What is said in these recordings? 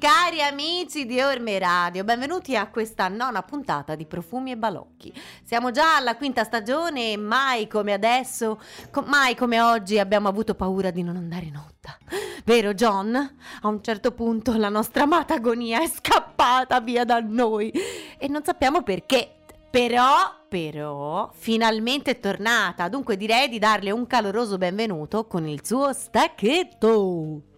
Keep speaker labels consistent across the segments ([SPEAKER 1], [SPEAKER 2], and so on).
[SPEAKER 1] Cari amici di Orme Radio, benvenuti a questa nona puntata di Profumi e Balocchi. Siamo già alla quinta stagione e mai come adesso, co- mai come oggi abbiamo avuto paura di non andare in onda. Vero John? A un certo punto la nostra amata agonia è scappata via da noi e non sappiamo perché. Però, però, finalmente è tornata, dunque direi di darle un caloroso benvenuto con il suo stacchetto.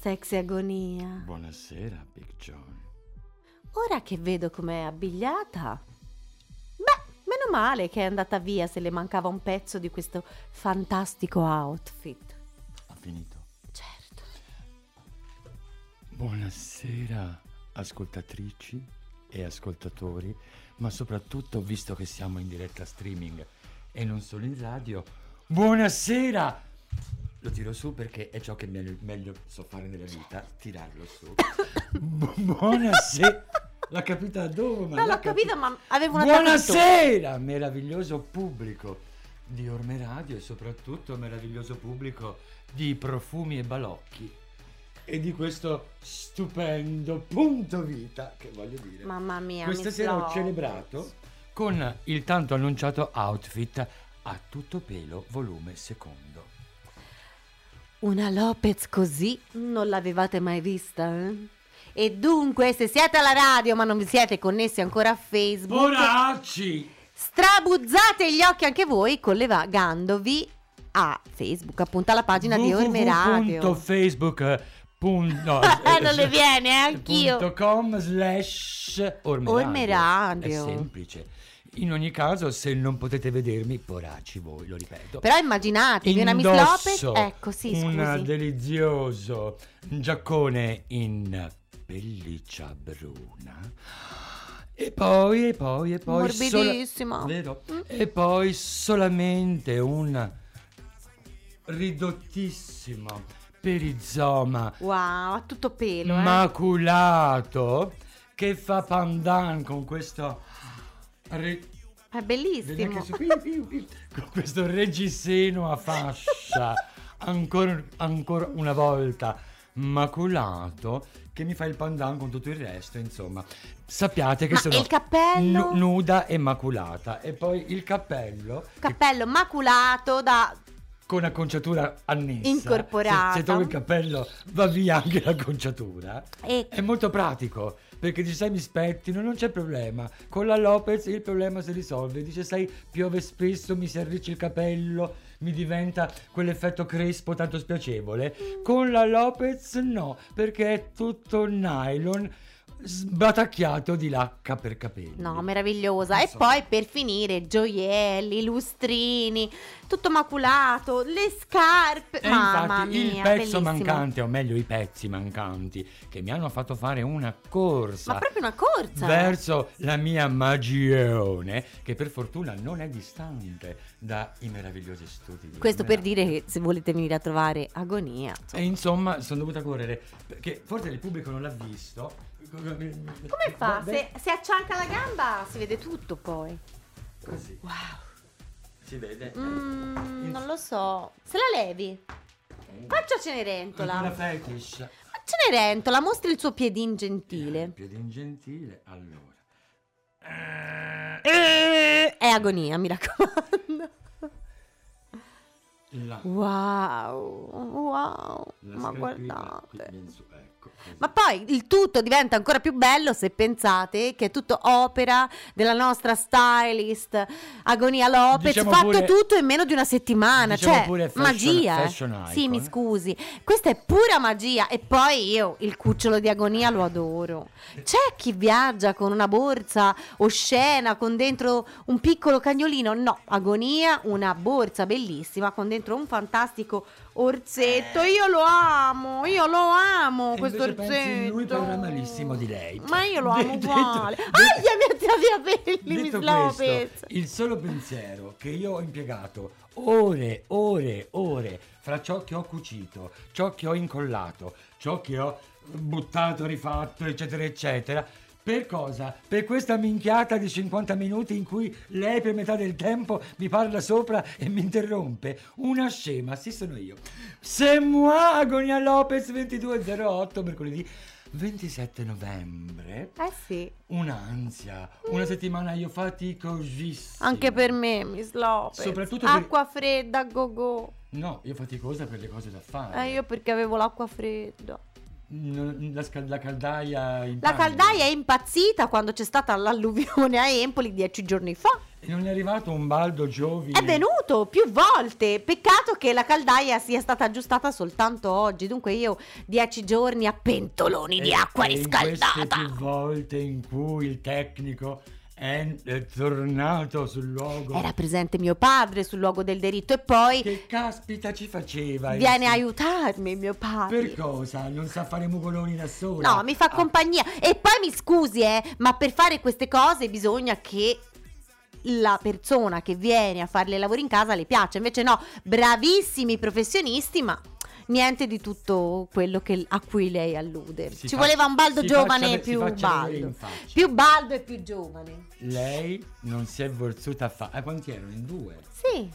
[SPEAKER 1] Sexy agonia.
[SPEAKER 2] Buonasera Big John.
[SPEAKER 1] Ora che vedo com'è abbigliata. Beh, meno male che è andata via se le mancava un pezzo di questo fantastico outfit.
[SPEAKER 2] Ha finito.
[SPEAKER 1] Certo.
[SPEAKER 2] Buonasera ascoltatrici e ascoltatori, ma soprattutto visto che siamo in diretta streaming e non solo in radio, buonasera! Lo tiro su perché è ciò che meglio, meglio so fare nella vita, tirarlo su. Bu- buonasera! L'ha capita dove? Ma
[SPEAKER 1] No,
[SPEAKER 2] l'ha
[SPEAKER 1] l'ho capito,
[SPEAKER 2] capi-
[SPEAKER 1] ma avevo una.
[SPEAKER 2] Buonasera, meraviglioso pubblico di Orme Radio e soprattutto meraviglioso pubblico di Profumi e Balocchi e di questo stupendo punto vita che voglio dire.
[SPEAKER 1] Mamma mia,
[SPEAKER 2] Questa
[SPEAKER 1] Miss
[SPEAKER 2] sera ho
[SPEAKER 1] Lopez.
[SPEAKER 2] celebrato con il tanto annunciato outfit a tutto pelo volume secondo.
[SPEAKER 1] Una Lopez così non l'avevate mai vista, eh? E dunque, se siete alla radio ma non vi siete connessi ancora a Facebook,
[SPEAKER 2] Poracci!
[SPEAKER 1] strabuzzate gli occhi anche voi collegandovi a Facebook, appunto alla pagina di Orme Radio.
[SPEAKER 2] www.facebook no,
[SPEAKER 1] Eh, non le viene, eh, anch'io.
[SPEAKER 2] .com slash Orme. Radio. È semplice. In ogni caso, se non potete vedermi, poracci voi, lo ripeto.
[SPEAKER 1] Però immaginatevi una Miss Lopez, ecco sì,
[SPEAKER 2] un
[SPEAKER 1] scusi.
[SPEAKER 2] delizioso giaccone in pelliccia bruna. E poi, e poi, e poi... sola-
[SPEAKER 1] Morbidissimo.
[SPEAKER 2] vero?
[SPEAKER 1] Mm.
[SPEAKER 2] E poi solamente un ridottissimo perizoma
[SPEAKER 1] Wow, a tutto pelo, eh.
[SPEAKER 2] maculato che fa pandan con questo re-
[SPEAKER 1] È bellissimo.
[SPEAKER 2] che con questo reggiseno a fascia ancora, ancora una volta maculato che mi fa il pandan con tutto il resto, insomma. Sappiate che
[SPEAKER 1] Ma
[SPEAKER 2] sono
[SPEAKER 1] il cappello?
[SPEAKER 2] nu- nuda e maculata e poi il cappello
[SPEAKER 1] Cappello maculato da
[SPEAKER 2] con acconciatura annessa.
[SPEAKER 1] Incorporata.
[SPEAKER 2] Se, se togli il cappello va via anche l'acconciatura.
[SPEAKER 1] E-
[SPEAKER 2] È molto pratico perché dice sai mi spettino, non c'è problema. Con la Lopez il problema si risolve. Dice sai piove spesso, mi si arriccia il capello, mi diventa quell'effetto crespo tanto spiacevole. Con la Lopez no, perché è tutto nylon sbatacchiato di lacca per capelli.
[SPEAKER 1] No, meravigliosa. E
[SPEAKER 2] Insomma.
[SPEAKER 1] poi per finire, gioielli, lustrini, tutto maculato, le scarpe.
[SPEAKER 2] E
[SPEAKER 1] Mamma
[SPEAKER 2] infatti il
[SPEAKER 1] mia,
[SPEAKER 2] pezzo
[SPEAKER 1] bellissimo.
[SPEAKER 2] mancante, o meglio i pezzi mancanti, che mi hanno fatto fare una corsa
[SPEAKER 1] Ma proprio una corsa.
[SPEAKER 2] verso la mia magione, che per fortuna non è distante dai meravigliosi studi di
[SPEAKER 1] Questo per dire che se volete venire a trovare agonia.
[SPEAKER 2] E insomma sono dovuta correre, perché forse il pubblico non l'ha visto.
[SPEAKER 1] Come fa? Se, se acciacca la gamba si vede tutto poi.
[SPEAKER 2] Così,
[SPEAKER 1] Wow.
[SPEAKER 2] si vede.
[SPEAKER 1] Mm, non lo so. Se la levi. Faccia Cenerentola.
[SPEAKER 2] Una fetish.
[SPEAKER 1] Cenerentola, mostri il suo piedin gentile.
[SPEAKER 2] Piedin gentile, allora.
[SPEAKER 1] È agonia, mi raccomando.
[SPEAKER 2] La,
[SPEAKER 1] Wow, wow,
[SPEAKER 2] la
[SPEAKER 1] ma guardate.
[SPEAKER 2] ecco, così.
[SPEAKER 1] Ma poi il tutto diventa ancora più bello se pensate che è tutto opera della nostra stylist Agonia Lopez,
[SPEAKER 2] Diciamo
[SPEAKER 1] fatto
[SPEAKER 2] pure-
[SPEAKER 1] tutto in meno di una settimana,
[SPEAKER 2] diciamo
[SPEAKER 1] cioè
[SPEAKER 2] pure fashion-
[SPEAKER 1] magia. eh.
[SPEAKER 2] fashion
[SPEAKER 1] Sì, mi scusi, questa è pura magia e poi io il cucciolo di Agonia lo adoro. C'è chi viaggia con una borsa oscena con dentro un piccolo cagnolino? No, Agonia, una borsa bellissima con dentro un fantastico orsetto. Io lo amo, io lo amo
[SPEAKER 2] Eh. E
[SPEAKER 1] questo orsetto.
[SPEAKER 2] lui parla malissimo di lei.
[SPEAKER 1] Ma io lo amo
[SPEAKER 2] Detto-
[SPEAKER 1] uguale.
[SPEAKER 2] detto-
[SPEAKER 1] Aia, mi ha tirato via capelli, Lopez.
[SPEAKER 2] questo, il solo pensiero che io ho impiegato ore, ore, ore fra ciò che ho cucito, ciò che ho incollato, ciò che ho buttato, rifatto, eccetera, eccetera. Per cosa? Per questa minchiata di 50 minuti in cui lei per metà del tempo mi parla sopra e mi interrompe. Una scema, sì sono io. C'est moi, Agonia Lopez 2208, mercoledì 27 novembre.
[SPEAKER 1] Eh sì,
[SPEAKER 2] Un'ansia, una settimana io faticosissima.
[SPEAKER 1] anche per me, Miss Lopez.
[SPEAKER 2] Soprattutto per-
[SPEAKER 1] Acqua fredda, go go.
[SPEAKER 2] No, io faticosa per le cose da fare.
[SPEAKER 1] Eh, io perché avevo l'acqua fredda.
[SPEAKER 2] La, la caldaia
[SPEAKER 1] La caldaia è impazzita quando c'è stata l'alluvione a Empoli dieci giorni fa.
[SPEAKER 2] E non è arrivato un baldo giovine.
[SPEAKER 1] È venuto più volte. Peccato che la caldaia sia stata aggiustata soltanto oggi. Dunque io dieci giorni a pentoloni di
[SPEAKER 2] E-
[SPEAKER 1] acqua
[SPEAKER 2] In queste
[SPEAKER 1] riscaldata.
[SPEAKER 2] più volte in cui il tecnico è, è tornato sul luogo.
[SPEAKER 1] Era presente mio padre sul luogo del delitto e poi
[SPEAKER 2] Che caspita ci faceva?
[SPEAKER 1] viene a aiutarmi mio padre.
[SPEAKER 2] Per cosa? Non sa fare mugoloni da sola?
[SPEAKER 1] No, mi fa
[SPEAKER 2] Ah,
[SPEAKER 1] compagnia. E poi mi scusi, eh, ma per fare queste cose bisogna che la persona che viene a fare i lavori in casa le piaccia. Invece no, bravissimi professionisti, ma niente di tutto quello che- a cui lei allude.
[SPEAKER 2] Si
[SPEAKER 1] Ci
[SPEAKER 2] fa-
[SPEAKER 1] voleva un baldo giovane e più baldo. Più baldo e più giovane.
[SPEAKER 2] Lei non si è volzuta a fare. Ah, quanti erano? In due?
[SPEAKER 1] Sì.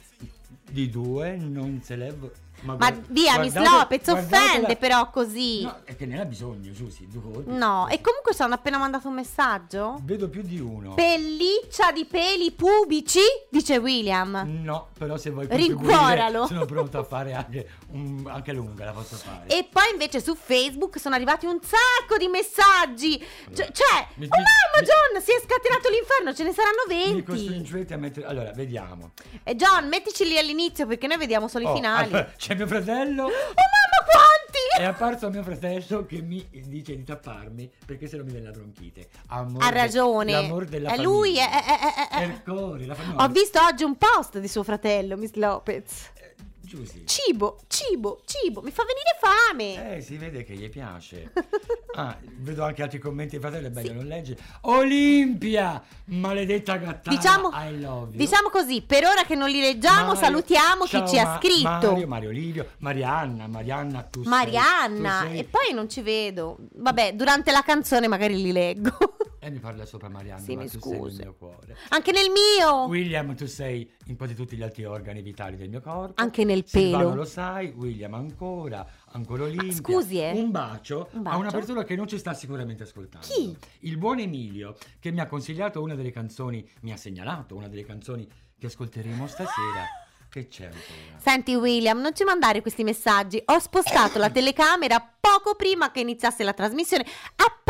[SPEAKER 2] Di due non se l'è. vo-
[SPEAKER 1] Ma
[SPEAKER 2] guard-
[SPEAKER 1] via, Miss
[SPEAKER 2] guardate-
[SPEAKER 1] Lopez,
[SPEAKER 2] guardatela-
[SPEAKER 1] offende però così.
[SPEAKER 2] No, è che ne ha bisogno, Susi.
[SPEAKER 1] No, e comunque ci hanno appena mandato un messaggio.
[SPEAKER 2] Vedo più di uno.
[SPEAKER 1] Pelliccia di peli pubici, dice William.
[SPEAKER 2] No, però se vuoi
[SPEAKER 1] Rincuoralo.
[SPEAKER 2] sono pronto a fare anche, un- anche lunga, la posso fare.
[SPEAKER 1] E poi invece su Facebook sono arrivati un sacco di messaggi. Cioè, cioè,
[SPEAKER 2] Mi-
[SPEAKER 1] oh
[SPEAKER 2] mi-
[SPEAKER 1] mamma
[SPEAKER 2] mi-
[SPEAKER 1] John, si è scatenato l'inferno, ce ne saranno
[SPEAKER 2] Mi
[SPEAKER 1] 20.
[SPEAKER 2] costringete a mettere... Allora, vediamo.
[SPEAKER 1] E John, mettici lì all'inizio perché noi vediamo solo
[SPEAKER 2] Oh,
[SPEAKER 1] i finali.
[SPEAKER 2] allora, c'è mio fratello.
[SPEAKER 1] Oh mamma quanti!
[SPEAKER 2] È apparso mio fratello che mi dice di tapparmi perché se no mi viene la bronchite. Amore,
[SPEAKER 1] Ha ragione.
[SPEAKER 2] L'amor della
[SPEAKER 1] È
[SPEAKER 2] famiglia.
[SPEAKER 1] lui, è- è- è- è-
[SPEAKER 2] Ercore, la famiglia.
[SPEAKER 1] Ho visto oggi un post di suo fratello, Miss Lopez.
[SPEAKER 2] Eh, Giusy.
[SPEAKER 1] Cibo, cibo, cibo, mi fa venire fame.
[SPEAKER 2] Eh, si vede che gli piace. Ah, vedo anche altri commenti di fratello, è bello
[SPEAKER 1] Sì.
[SPEAKER 2] non leggere. Olimpia, maledetta gattana,
[SPEAKER 1] Diciamo,
[SPEAKER 2] I love you.
[SPEAKER 1] diciamo così, per ora che non li leggiamo,
[SPEAKER 2] Mario-
[SPEAKER 1] salutiamo
[SPEAKER 2] Ciao,
[SPEAKER 1] chi ci ha
[SPEAKER 2] Ma-
[SPEAKER 1] scritto.
[SPEAKER 2] Mario, Mario Livio, Marianna, Marianna, tu sei-
[SPEAKER 1] Marianna,
[SPEAKER 2] tu sei-
[SPEAKER 1] e poi non ci vedo. Vabbè, durante la canzone magari li leggo.
[SPEAKER 2] E mi parla sopra Marianne,
[SPEAKER 1] Sì,
[SPEAKER 2] ma
[SPEAKER 1] mi
[SPEAKER 2] tu sei nel
[SPEAKER 1] scusi.
[SPEAKER 2] mio cuore.
[SPEAKER 1] Anche nel mio.
[SPEAKER 2] William, tu sei in quasi tutti gli altri organi vitali del mio corpo.
[SPEAKER 1] Anche nel
[SPEAKER 2] Silvano
[SPEAKER 1] pelo.
[SPEAKER 2] lo sai, William ancora, ancora Olimpia.
[SPEAKER 1] scusi, eh.
[SPEAKER 2] Un bacio,
[SPEAKER 1] Un
[SPEAKER 2] a una
[SPEAKER 1] bacio.
[SPEAKER 2] persona che non ci sta sicuramente ascoltando.
[SPEAKER 1] Chi?
[SPEAKER 2] Il buon Emilio, che mi ha consigliato una delle canzoni, mi ha segnalato una delle canzoni che ascolteremo stasera. Che c'è ancora?
[SPEAKER 1] Senti William, non ci mandare questi messaggi. Ho spostato la telecamera poco prima che iniziasse la trasmissione,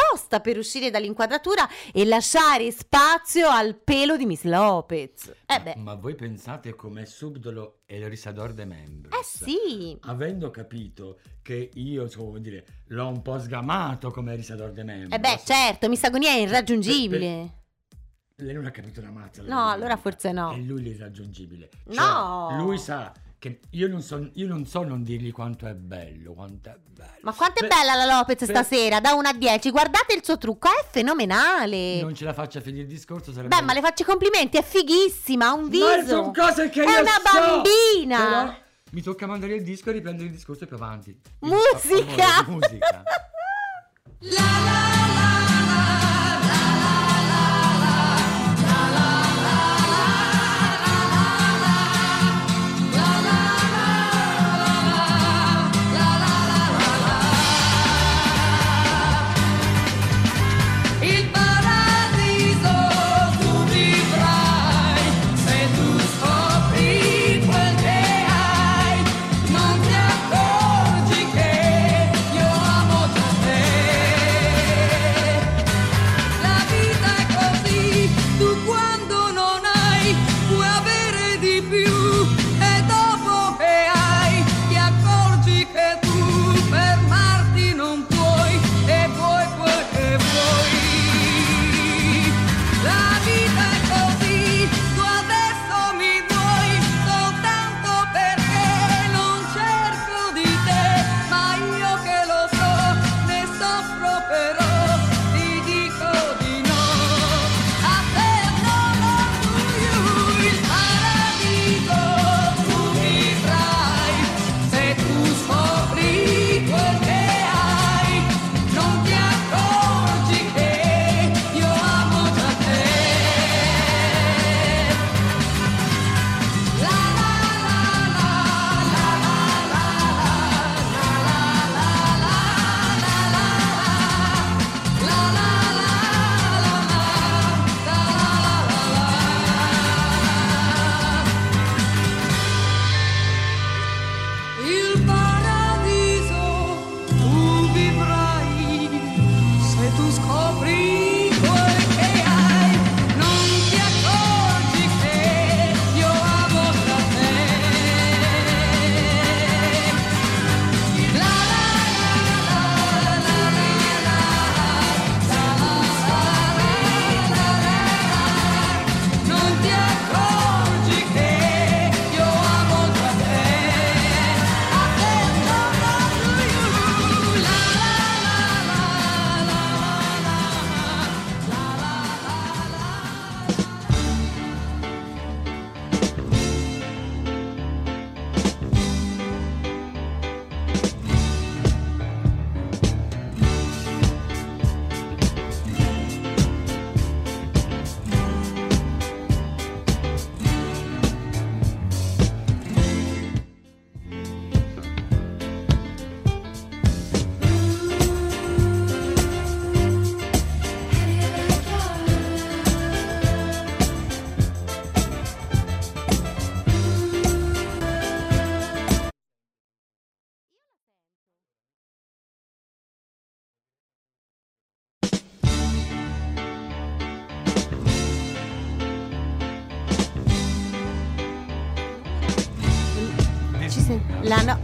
[SPEAKER 1] apposta per uscire dall'inquadratura e lasciare spazio al pelo di Miss Lopez. Eh beh,
[SPEAKER 2] Ma voi pensate com'è subdolo El Risador de Membros?
[SPEAKER 1] eh sì.
[SPEAKER 2] Avendo capito che io, come dire, l'ho un po' sgamato come Risador de Membros.
[SPEAKER 1] Eh beh, certo, Miss Agonia è irraggiungibile.
[SPEAKER 2] Lei non ha capito la mazza.
[SPEAKER 1] No, allora forse no.
[SPEAKER 2] È lui l'irraggiungibile. Cioè,
[SPEAKER 1] No.
[SPEAKER 2] Lui sa che io non so, io non so non dirgli quanto è bello, quanto è bello.
[SPEAKER 1] Ma quanto è
[SPEAKER 2] Beh,
[SPEAKER 1] bella la Lopez
[SPEAKER 2] per-
[SPEAKER 1] stasera, da 1 a 10. Guardate il suo trucco, è fenomenale.
[SPEAKER 2] Non ce la faccia finire il discorso, sarebbe...
[SPEAKER 1] Beh, ma le faccio i complimenti, è fighissima, ha un
[SPEAKER 2] Ma
[SPEAKER 1] viso.
[SPEAKER 2] sono cose che
[SPEAKER 1] È
[SPEAKER 2] io
[SPEAKER 1] una
[SPEAKER 2] so,
[SPEAKER 1] bambina.
[SPEAKER 2] Però mi tocca mandare il disco e riprendere il discorso più avanti.
[SPEAKER 1] Musica.
[SPEAKER 2] Musica.
[SPEAKER 3] Il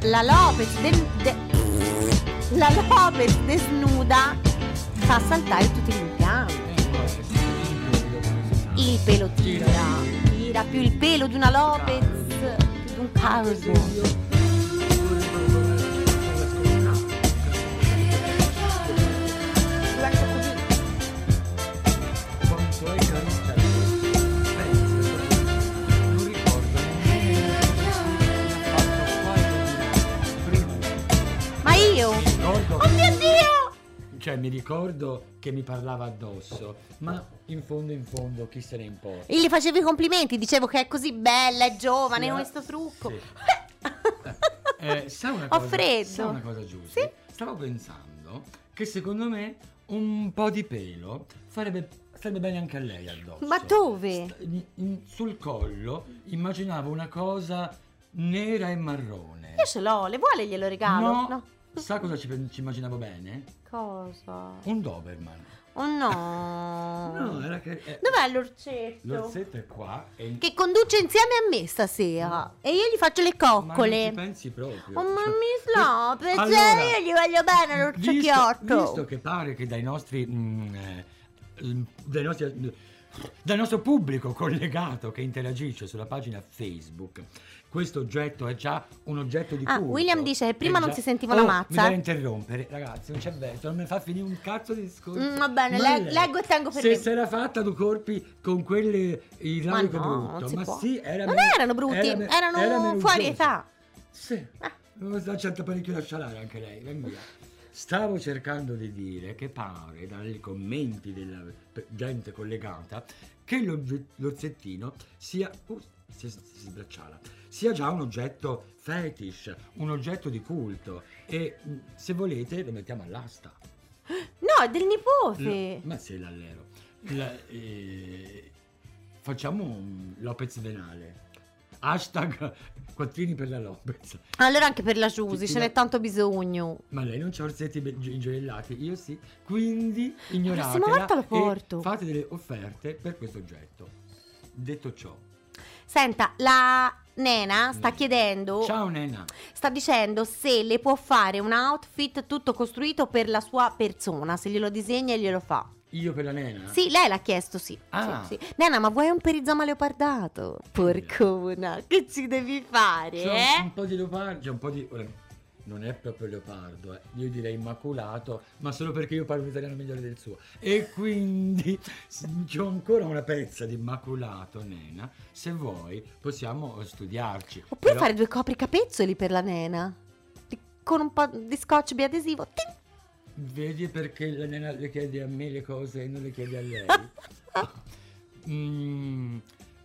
[SPEAKER 3] la,
[SPEAKER 1] Lopez de- de- la Lopez desnuda fa saltare tutti gli impianti. Il pelo tira, tira più il pelo di una Lopez di un calvo.
[SPEAKER 2] Cioè mi ricordo che mi parlava addosso, ma in fondo in fondo chi se ne importa.
[SPEAKER 1] E gli facevi i complimenti, dicevo che è così bella, è giovane,
[SPEAKER 2] Sì,
[SPEAKER 1] con
[SPEAKER 2] eh,
[SPEAKER 1] questo trucco.
[SPEAKER 2] sì. Eh, sa una
[SPEAKER 1] Ho
[SPEAKER 2] cosa,
[SPEAKER 1] freddo.
[SPEAKER 2] sa una cosa giusta.
[SPEAKER 1] Sì.
[SPEAKER 2] Stavo pensando che secondo me un po' di pelo farebbe, starebbe bene anche a lei addosso.
[SPEAKER 1] Ma dove?
[SPEAKER 2] Sta- in- in- sul collo immaginavo una cosa nera e marrone.
[SPEAKER 1] Io ce l'ho, le vuole glielo regalo?
[SPEAKER 2] No, sa cosa ci, ci immaginavo bene?
[SPEAKER 1] Cosa?
[SPEAKER 2] Un Doberman.
[SPEAKER 1] Oh no.
[SPEAKER 2] No, era che... eh,
[SPEAKER 1] Dov'è l'orsetto?
[SPEAKER 2] L'orsetto è qua in-
[SPEAKER 1] Che conduce insieme a me stasera. E io gli faccio le
[SPEAKER 2] Ma non
[SPEAKER 1] coccole.
[SPEAKER 2] ci pensi proprio.
[SPEAKER 1] Oh, ma
[SPEAKER 2] Cioè,
[SPEAKER 1] mi slope,
[SPEAKER 2] Allora,
[SPEAKER 1] io gli voglio bene
[SPEAKER 2] visto,
[SPEAKER 1] l'orsettiotto.
[SPEAKER 2] visto che pare che dai nostri mm, eh, mm, dai nostri- dal nostro pubblico collegato che interagisce sulla pagina Facebook questo oggetto è già un oggetto di
[SPEAKER 1] Ah,
[SPEAKER 2] culto
[SPEAKER 1] William dice che prima
[SPEAKER 2] È
[SPEAKER 1] non
[SPEAKER 2] già-
[SPEAKER 1] si sentiva la
[SPEAKER 2] Oh,
[SPEAKER 1] mazza.
[SPEAKER 2] mi deve interrompere ragazzi non c'è verso non mi fa finire un cazzo di discorso
[SPEAKER 1] Mm, va bene, le-
[SPEAKER 2] lei,
[SPEAKER 1] leggo e tengo per
[SPEAKER 2] se
[SPEAKER 1] me.
[SPEAKER 2] si era fatta due corpi con quelle idrauliche
[SPEAKER 1] Ma no,
[SPEAKER 2] brutto
[SPEAKER 1] non si
[SPEAKER 2] ma
[SPEAKER 1] può.
[SPEAKER 2] sì era
[SPEAKER 1] Non
[SPEAKER 2] me-
[SPEAKER 1] erano brutti,
[SPEAKER 2] era me-
[SPEAKER 1] erano
[SPEAKER 2] era
[SPEAKER 1] fuori età.
[SPEAKER 2] Sì,
[SPEAKER 1] Ah.
[SPEAKER 2] non sta certo parecchio da scialare anche lei, ven via. Stavo cercando di dire che pare dai commenti della gente collegata che l'ogge- l'orsettino sia uh, si, si sbracciala, sia già un oggetto fetish, un oggetto di culto e mh, se volete lo mettiamo all'asta.
[SPEAKER 1] No, è del nipote.
[SPEAKER 2] Lo- ma se l'allero. La- eh, facciamo un Lopez Venale. Hashtag quattrini per la Lopez.
[SPEAKER 1] Allora anche per la Giusy, ce
[SPEAKER 2] la-
[SPEAKER 1] n'è tanto bisogno.
[SPEAKER 2] Ma lei non c'ha orsetti be- gi- gioiellati, io sì. Quindi ignoratela
[SPEAKER 1] prossima volta lo porto.
[SPEAKER 2] fate delle offerte per questo oggetto. Detto ciò,
[SPEAKER 1] Senta, la nena sta
[SPEAKER 2] Mm.
[SPEAKER 1] chiedendo,
[SPEAKER 2] ciao Nena.
[SPEAKER 1] sta dicendo se le può fare un outfit tutto costruito per la sua persona, se glielo disegna e glielo fa.
[SPEAKER 2] Io per la Nena?
[SPEAKER 1] Sì, lei l'ha chiesto, sì.
[SPEAKER 2] Ah.
[SPEAKER 1] sì, sì. Nena, ma vuoi un perizoma leopardato? Porcona, che ci devi fare,
[SPEAKER 2] C'è un,
[SPEAKER 1] eh?
[SPEAKER 2] un po' di leopardo, c'è un po' di... non è proprio leopardo, eh. io direi immaculato, ma solo perché io parlo l'italiano migliore del suo. E quindi c'ho ancora una pezza di immaculato, Nena. Se vuoi possiamo studiarci.
[SPEAKER 1] Oppure
[SPEAKER 2] Però-
[SPEAKER 1] fare due copricapezzoli per la nena. Di- Con un po' di scotch biadesivo. Tin!
[SPEAKER 2] Vedi perché la nena le chiede a me le cose e non le chiede a lei? Mm,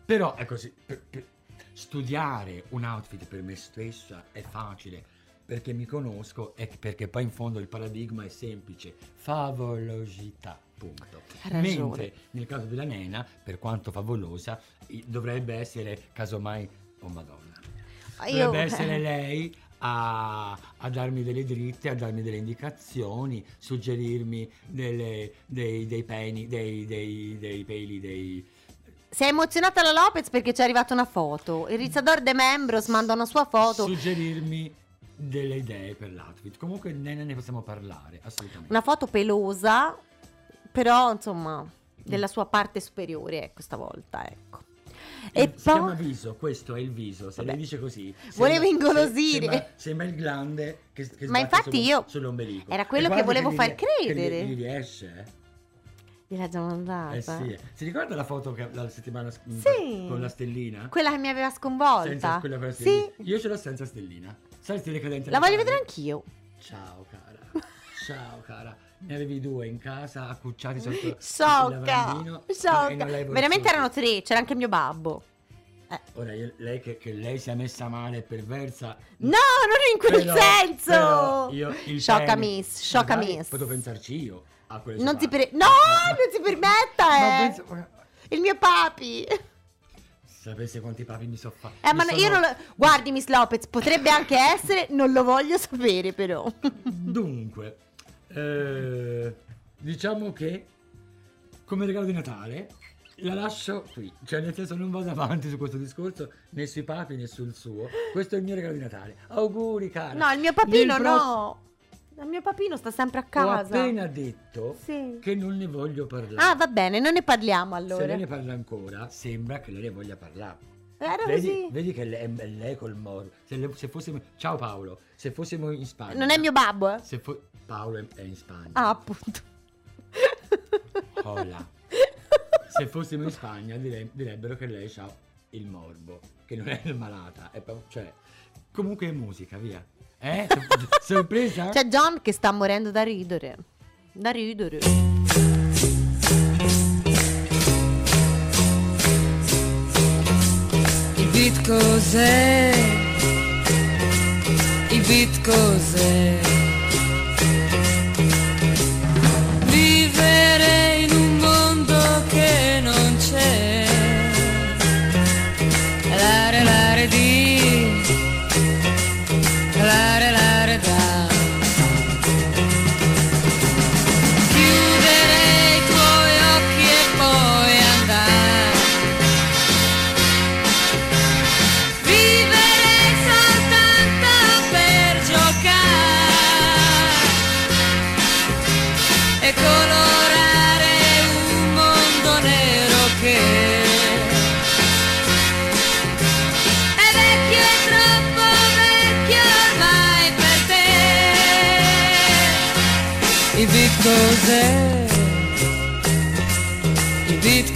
[SPEAKER 2] però è così, per- per- studiare un outfit per me stessa è facile perché mi conosco e perché poi in fondo il paradigma è semplice, favolosità, punto.
[SPEAKER 1] Ragione.
[SPEAKER 2] Mentre nel caso della nena, per quanto favolosa, dovrebbe essere casomai, oh madonna,
[SPEAKER 1] Io-
[SPEAKER 2] dovrebbe essere lei a, a darmi delle dritte, a darmi delle indicazioni, suggerirmi delle- dei, dei peni, dei, dei, dei peli, dei...
[SPEAKER 1] Si è emozionata la Lopez perché ci è arrivata una foto. Il Rizzador de Membros manda una sua foto.
[SPEAKER 2] Suggerirmi delle idee per l'outfit. Comunque ne, ne possiamo parlare, assolutamente.
[SPEAKER 1] Una foto pelosa, però insomma, della sua parte superiore, ecco, stavolta, ecco. E
[SPEAKER 2] Il- si chiama
[SPEAKER 1] poi...
[SPEAKER 2] viso, questo è il viso, se
[SPEAKER 1] Vabbè.
[SPEAKER 2] lei dice così.
[SPEAKER 1] Volevo ingolosire.
[SPEAKER 2] Sembra, sembra il glande che, che
[SPEAKER 1] Ma infatti io-
[SPEAKER 2] sull'ombelico.
[SPEAKER 1] era
[SPEAKER 2] E
[SPEAKER 1] quello che volevo far
[SPEAKER 2] che gli-
[SPEAKER 1] credere.
[SPEAKER 2] Gli riesce, eh?
[SPEAKER 1] Gliel'ha già mandata.
[SPEAKER 2] Eh sì. Si ricorda la foto che la settimana sc-
[SPEAKER 1] Sì.
[SPEAKER 2] con la stellina?
[SPEAKER 1] Quella che mi aveva sconvolta.
[SPEAKER 2] Senza quella con la stellina.
[SPEAKER 1] sì,
[SPEAKER 2] Io ce l'ho senza stellina. Sai stile cadente?
[SPEAKER 1] la voglio vedere anch'io.
[SPEAKER 2] Ciao cara. Ciao cara. Ne avevi due in casa accucciati sotto il
[SPEAKER 1] Sciocca,
[SPEAKER 2] lavandino l'hai
[SPEAKER 1] Veramente erano tre, c'era anche mio babbo. Eh.
[SPEAKER 2] Ora io- lei che, che lei sia messa male e perversa.
[SPEAKER 1] No, non in quel
[SPEAKER 2] però-
[SPEAKER 1] senso.
[SPEAKER 2] però io il
[SPEAKER 1] sciocca
[SPEAKER 2] pene-
[SPEAKER 1] miss, sciocca miss.
[SPEAKER 2] Potevo pensarci io a quelle
[SPEAKER 1] Non
[SPEAKER 2] sue
[SPEAKER 1] per... No, non si permetta, eh.
[SPEAKER 2] penso-
[SPEAKER 1] Il mio papi.
[SPEAKER 2] Sapesse quanti papi mi so fa-
[SPEAKER 1] Eh,
[SPEAKER 2] mi
[SPEAKER 1] ma no,
[SPEAKER 2] sono-
[SPEAKER 1] io non lo... Guardi, Miss Lopez, potrebbe anche essere, non lo voglio sapere però.
[SPEAKER 2] Dunque, eh, diciamo che come regalo di Natale la lascio qui, cioè nel senso non vado avanti su questo discorso né sui papi né sul suo. Questo è il mio regalo di Natale. Auguri, cara.
[SPEAKER 1] No, il mio papino
[SPEAKER 2] pross-
[SPEAKER 1] no. Il mio papino sta sempre a
[SPEAKER 2] Ho
[SPEAKER 1] casa.
[SPEAKER 2] appena detto
[SPEAKER 1] Sì.
[SPEAKER 2] che non ne voglio parlare.
[SPEAKER 1] Ah, va bene, non ne parliamo
[SPEAKER 2] Se
[SPEAKER 1] allora.
[SPEAKER 2] lei ne parla ancora, sembra che lei ne voglia parlare.
[SPEAKER 1] Era
[SPEAKER 2] Vedi,
[SPEAKER 1] così.
[SPEAKER 2] vedi che lei, è lei col moro. Se, le- se fossimo, ciao Paolo, se fossimo in Spagna.
[SPEAKER 1] Non è mio babbo, eh?
[SPEAKER 2] Se fo- Paolo è, è in Spagna.
[SPEAKER 1] Ah, appunto.
[SPEAKER 2] Hola. Se fossimo in Spagna dire- direbbero che lei ha il morbo, che non è malata, è cioè, comunque è musica, via. Eh? Sor- Sorpresa?
[SPEAKER 1] C'è John che sta morendo da ridere. Da ridere.
[SPEAKER 3] Il beat cos'è? Il beat cos'è?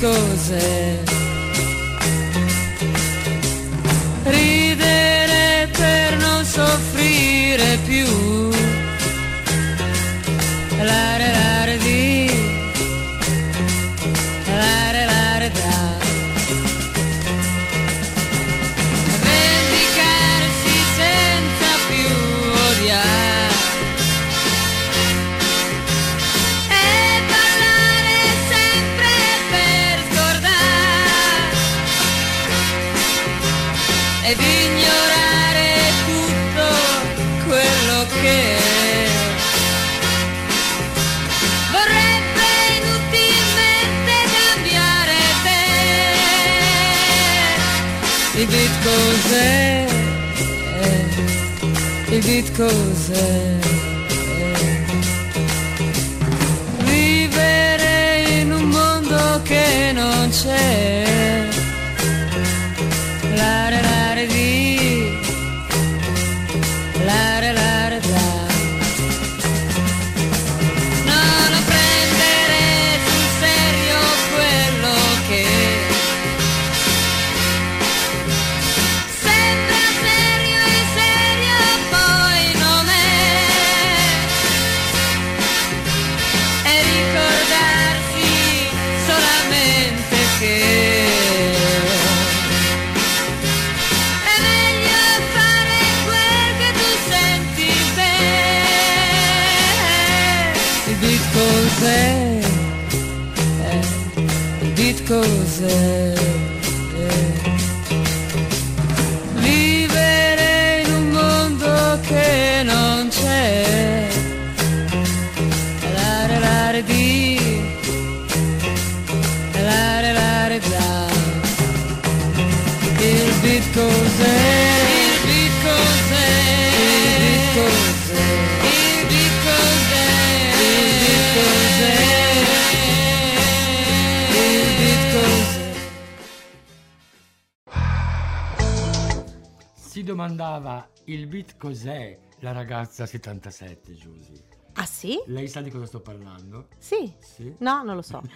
[SPEAKER 3] Il beat ignorare tutto quello che vorrebbe inutilmente cambiare te. Vivere in un mondo che non c'è
[SPEAKER 2] Si domandava il beat cos'è la ragazza 77, Giusy.
[SPEAKER 1] Ah sì?
[SPEAKER 2] Lei sa di cosa sto parlando?
[SPEAKER 1] Sì.
[SPEAKER 2] Sì.
[SPEAKER 1] No, non lo so.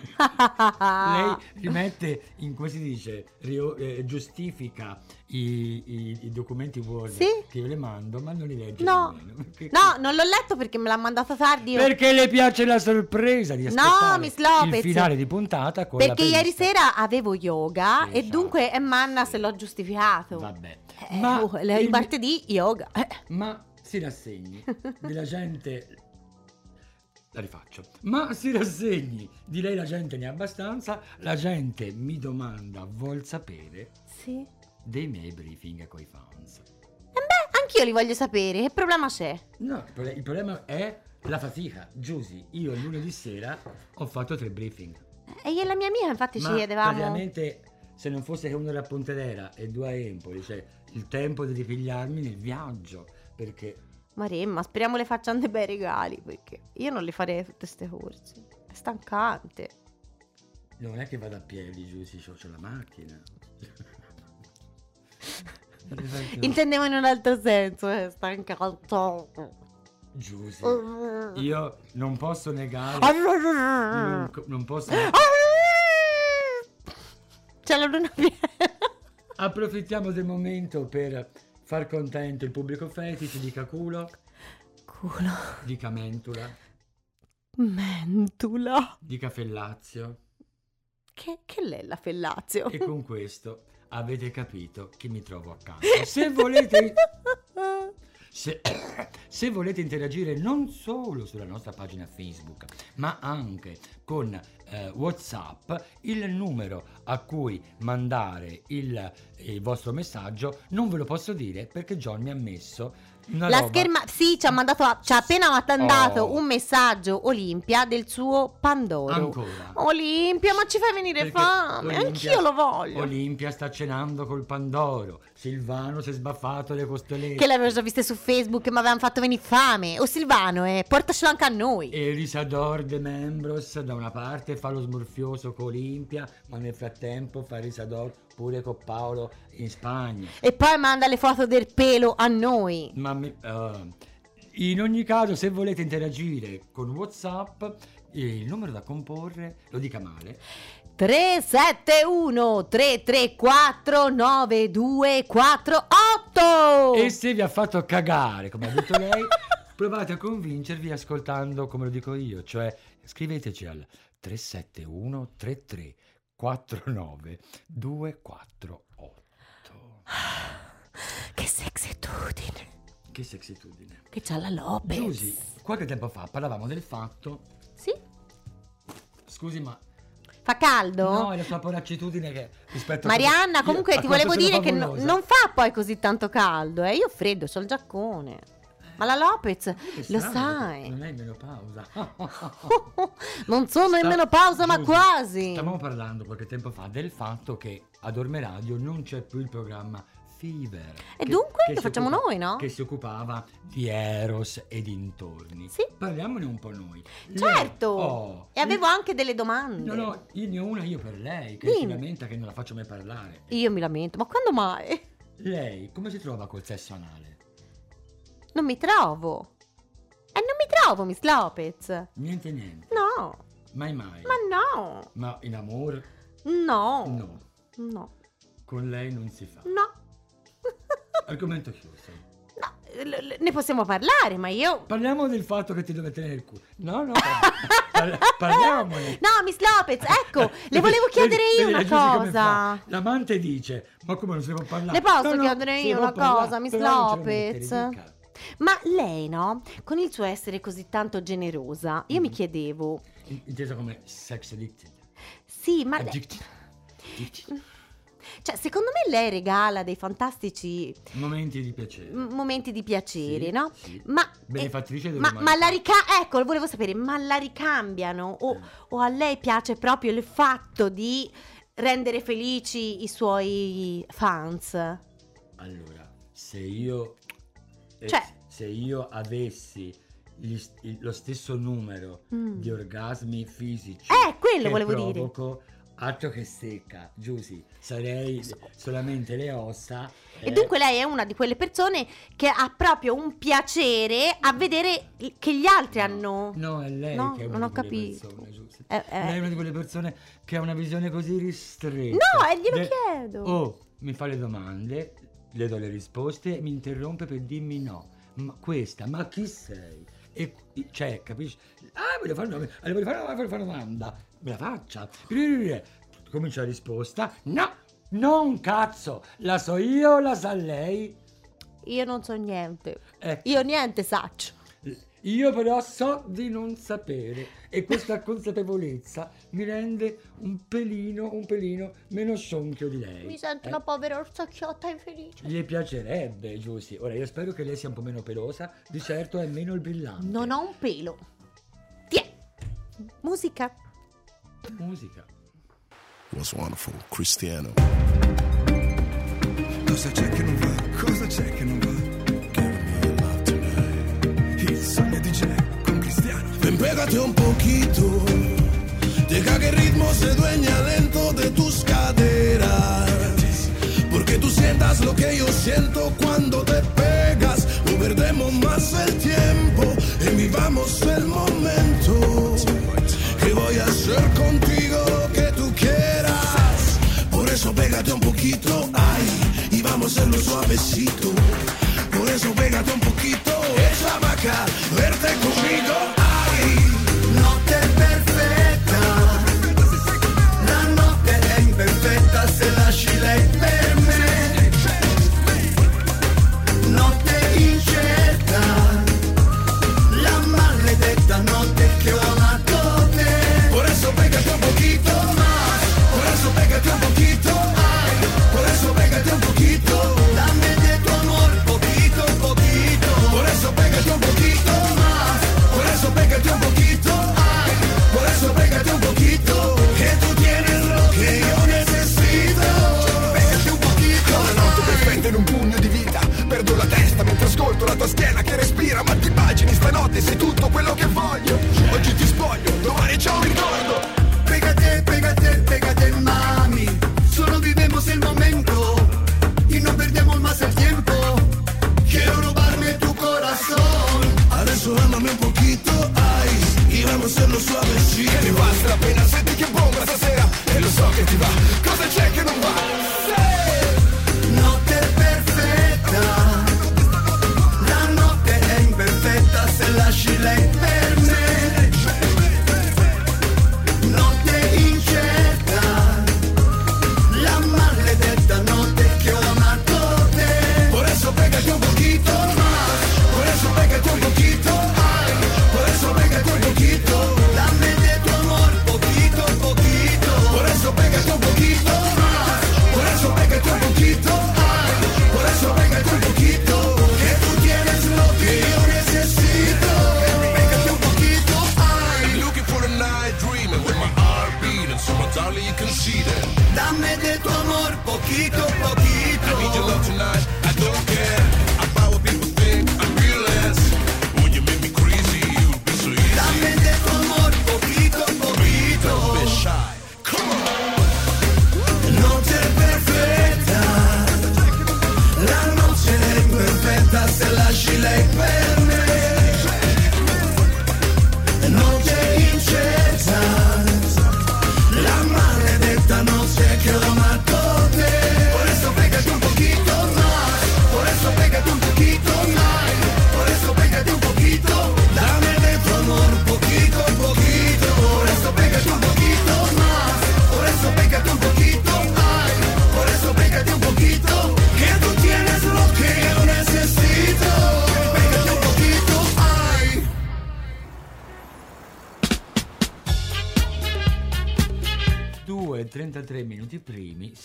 [SPEAKER 2] Lei rimette in come si dice, rio- eh, giustifica i, i- i documenti Word
[SPEAKER 1] Sì.
[SPEAKER 2] che io le mando, ma non li legge
[SPEAKER 1] No.
[SPEAKER 2] Perché,
[SPEAKER 1] No, non l'ho letto perché me l'ha mandato tardi. io-
[SPEAKER 2] perché le piace la sorpresa di
[SPEAKER 1] No,
[SPEAKER 2] aspettare
[SPEAKER 1] Miss Lopez.
[SPEAKER 2] il finale di puntata con
[SPEAKER 1] Perché ieri sera avevo yoga
[SPEAKER 2] Sì,
[SPEAKER 1] e
[SPEAKER 2] esatto.
[SPEAKER 1] dunque è manna
[SPEAKER 2] Sì.
[SPEAKER 1] se l'ho giustificato.
[SPEAKER 2] Vabbè.
[SPEAKER 1] Eh, oh, le- il
[SPEAKER 2] il-
[SPEAKER 1] martedì yoga. Eh.
[SPEAKER 2] Ma si rassegni della gente. La rifaccio. Ma si rassegni di lei la gente ne ha abbastanza. La gente mi domanda, vuol sapere
[SPEAKER 1] Sì.
[SPEAKER 2] dei miei briefing coi fans.
[SPEAKER 1] E beh, anch'io li voglio sapere. Che problema c'è?
[SPEAKER 2] No, il problema è la fatica. Giusy, io lunedì sera ho fatto tre briefing.
[SPEAKER 1] E io e la mia amica infatti ci
[SPEAKER 2] Ma
[SPEAKER 1] chiedevamo.
[SPEAKER 2] praticamente se non fosse che uno era a Pontedera e due a Empoli, cioè il tempo di ripigliarmi nel viaggio, perché
[SPEAKER 1] Maremma, speriamo le facciano dei bei regali perché io non li farei tutte queste corse. È stancante.
[SPEAKER 2] non è che vado a piedi, Giusy, c'ho, c'ho la macchina.
[SPEAKER 1] Intendevo in un altro senso, eh, stancante.
[SPEAKER 2] Giusy, io non posso negare, non, non posso...
[SPEAKER 1] C'è la luna piena.
[SPEAKER 2] Approfittiamo del momento per far contento il pubblico fetici, dica culo,
[SPEAKER 1] Culo.
[SPEAKER 2] dica mentula.
[SPEAKER 1] Mentula.
[SPEAKER 2] Dica Fellazio.
[SPEAKER 1] Che, che lei è la Fellazio?
[SPEAKER 2] E con questo avete capito chi mi trovo accanto. Se volete, se, se volete interagire non solo sulla nostra pagina Facebook, ma anche con eh, WhatsApp, il numero a cui mandare il, il vostro messaggio non ve lo posso dire perché John mi ha messo una
[SPEAKER 1] La
[SPEAKER 2] roba-
[SPEAKER 1] scherma... Sì, ci ha, mandato, ci ha appena mandato
[SPEAKER 2] Oh.
[SPEAKER 1] un messaggio Olimpia del suo Pandoro.
[SPEAKER 2] Ancora.
[SPEAKER 1] Olimpia, ma ci fai venire
[SPEAKER 2] Perché
[SPEAKER 1] fame.
[SPEAKER 2] Olimpia-
[SPEAKER 1] Anch'io lo voglio.
[SPEAKER 2] Olimpia sta cenando col Pandoro. Silvano si è sbaffato le costolette.
[SPEAKER 1] Che l'avevo già viste su Facebook e mi avevano fatto venire fame. O Silvano, eh, portacelo anche a noi.
[SPEAKER 2] E Risador de Membros da una parte fa lo smorfioso con Olimpia, ma nel frattempo fa Risador pure con Paolo in Spagna.
[SPEAKER 1] E poi manda le foto del pelo a noi.
[SPEAKER 2] Ma mi- eh, in ogni caso, se volete interagire con WhatsApp, il numero da comporre, lo dica male,
[SPEAKER 1] 371 334 9248
[SPEAKER 2] e se vi ha fatto cagare, come ha detto lei, provate a convincervi ascoltando come lo dico io, cioè scriveteci al 371 33 49 248.
[SPEAKER 1] Che sexitudine.
[SPEAKER 2] Che sexitudine.
[SPEAKER 1] Che c'ha la Lopez.
[SPEAKER 2] Giusy, qualche tempo fa parlavamo del fatto.
[SPEAKER 1] Sì?
[SPEAKER 2] Scusi, ma.
[SPEAKER 1] Fa caldo?
[SPEAKER 2] No, è la sua poraccitudine che rispetto a.
[SPEAKER 1] Marianna,
[SPEAKER 2] io-
[SPEAKER 1] comunque
[SPEAKER 2] a
[SPEAKER 1] ti volevo dire che no- non fa poi così tanto caldo, eh. Io ho freddo, c'ho il giaccone. Ma la Lopez,
[SPEAKER 2] Che
[SPEAKER 1] lo sai.
[SPEAKER 2] Non è in menopausa.
[SPEAKER 1] non sono in
[SPEAKER 2] Sta-
[SPEAKER 1] menopausa, ma quasi.
[SPEAKER 2] Stavamo parlando qualche tempo fa del fatto che ad Orme Radio non c'è più il programma Fever.
[SPEAKER 1] E
[SPEAKER 2] che-
[SPEAKER 1] dunque
[SPEAKER 2] che
[SPEAKER 1] lo facciamo
[SPEAKER 2] occupa-
[SPEAKER 1] noi, no?
[SPEAKER 2] Che si occupava di Eros e dintorni.
[SPEAKER 1] Sì.
[SPEAKER 2] Parliamone un po' noi. Lei-
[SPEAKER 1] Certo.
[SPEAKER 2] Oh,
[SPEAKER 1] e avevo anche delle domande.
[SPEAKER 2] No, no, io ne ho una io per lei, che
[SPEAKER 1] Dimmi.
[SPEAKER 2] si lamenta che non la faccio mai parlare.
[SPEAKER 1] Io mi lamento, ma quando mai?
[SPEAKER 2] Lei come si trova col sesso anale?
[SPEAKER 1] Non mi trovo. E non mi trovo, Miss Lopez.
[SPEAKER 2] Niente niente,
[SPEAKER 1] No,
[SPEAKER 2] mai mai.
[SPEAKER 1] ma no.
[SPEAKER 2] Ma in amore?
[SPEAKER 1] No.
[SPEAKER 2] No,
[SPEAKER 1] No.
[SPEAKER 2] con lei non si fa.
[SPEAKER 1] No.
[SPEAKER 2] Argomento chiuso.
[SPEAKER 1] No, l- l- ne possiamo parlare, ma io...
[SPEAKER 2] Parliamo del fatto che ti deve tenere il culo. No, no, par- par- parliamone.
[SPEAKER 1] No, Miss Lopez, ecco, le volevo chiedere io una cosa.
[SPEAKER 2] L'amante dice, ma come non si può parlare?
[SPEAKER 1] Le posso
[SPEAKER 2] No, no,
[SPEAKER 1] chiedere
[SPEAKER 2] si
[SPEAKER 1] io una
[SPEAKER 2] parlare,
[SPEAKER 1] cosa, Miss Lopez? Ma lei, no? Con il suo essere così tanto generosa, io
[SPEAKER 2] Mm.
[SPEAKER 1] mi chiedevo...
[SPEAKER 2] In- Inteso come sex addicted.
[SPEAKER 1] Sì, ma...
[SPEAKER 2] Addicted. Addicted.
[SPEAKER 1] Cioè, secondo me lei regala dei fantastici
[SPEAKER 2] Momenti di piacere.
[SPEAKER 1] m- momenti di piacere,
[SPEAKER 2] Sì,
[SPEAKER 1] no?
[SPEAKER 2] sì.
[SPEAKER 1] Ma...
[SPEAKER 2] Benefattrice
[SPEAKER 1] eh, ma, ma la rica- ecco, volevo sapere, ma la ricambiano? O,
[SPEAKER 2] Eh.
[SPEAKER 1] o a lei piace proprio il fatto di rendere felici i suoi fans?
[SPEAKER 2] Allora, se io eh,
[SPEAKER 1] Cioè-
[SPEAKER 2] se io avessi gli lo stesso numero
[SPEAKER 1] Mm.
[SPEAKER 2] di orgasmi fisici
[SPEAKER 1] Eh, quello
[SPEAKER 2] che
[SPEAKER 1] volevo dire.
[SPEAKER 2] provoco, altro che secca, Giusy, sarei solamente le ossa.
[SPEAKER 1] E
[SPEAKER 2] eh,
[SPEAKER 1] dunque lei è una di quelle persone che ha proprio un piacere a vedere che gli altri hanno...
[SPEAKER 2] No, è lei
[SPEAKER 1] No,
[SPEAKER 2] che è una
[SPEAKER 1] non ho capito.
[SPEAKER 2] persone.
[SPEAKER 1] Eh, eh.
[SPEAKER 2] Lei è una di quelle persone che ha una visione così ristretta.
[SPEAKER 1] No, e glielo
[SPEAKER 2] De-
[SPEAKER 1] chiedo.
[SPEAKER 2] Oh, mi fa le domande, le do le risposte e mi interrompe per dirmi no. Ma questa, ma chi sei? E cioè, capisci? Ah, voglio fare una, eh, voglio fare una, voglio fare una domanda. Me la faccia. Comincia la risposta. No, non cazzo. La so io, la sa lei.
[SPEAKER 1] Io non so niente.
[SPEAKER 2] Ecco.
[SPEAKER 1] Io niente saccio.
[SPEAKER 2] Io però so di non sapere e questa consapevolezza mi rende un pelino, un pelino meno scionchio di lei.
[SPEAKER 1] Mi sento
[SPEAKER 2] eh?
[SPEAKER 1] una povera orsacchiotta infelice.
[SPEAKER 2] Gli piacerebbe, Giusy. Ora io spero che lei sia un po' meno pelosa, di certo è meno il brillante.
[SPEAKER 1] Non ho un pelo. Tiè. Musica.
[SPEAKER 2] Musica.
[SPEAKER 4] was wonderful. Cristiano.
[SPEAKER 5] Cosa c'è che non va? Cosa c'è che non va?
[SPEAKER 4] Give me love tonight.
[SPEAKER 5] Il sogno di Jack
[SPEAKER 4] pégate un poquito. Deja que el ritmo se dueña lento de tus caderas. Porque tú sientas lo que yo siento cuando te pegas. No perdemos más el tiempo y vivamos el momento. Que voy a hacer contigo lo que tú quieras. Por eso pégate un poquito, ay, y vamos a hacerlo suavecito. Por eso pégate un poquito, echa vaca, verte conmigo,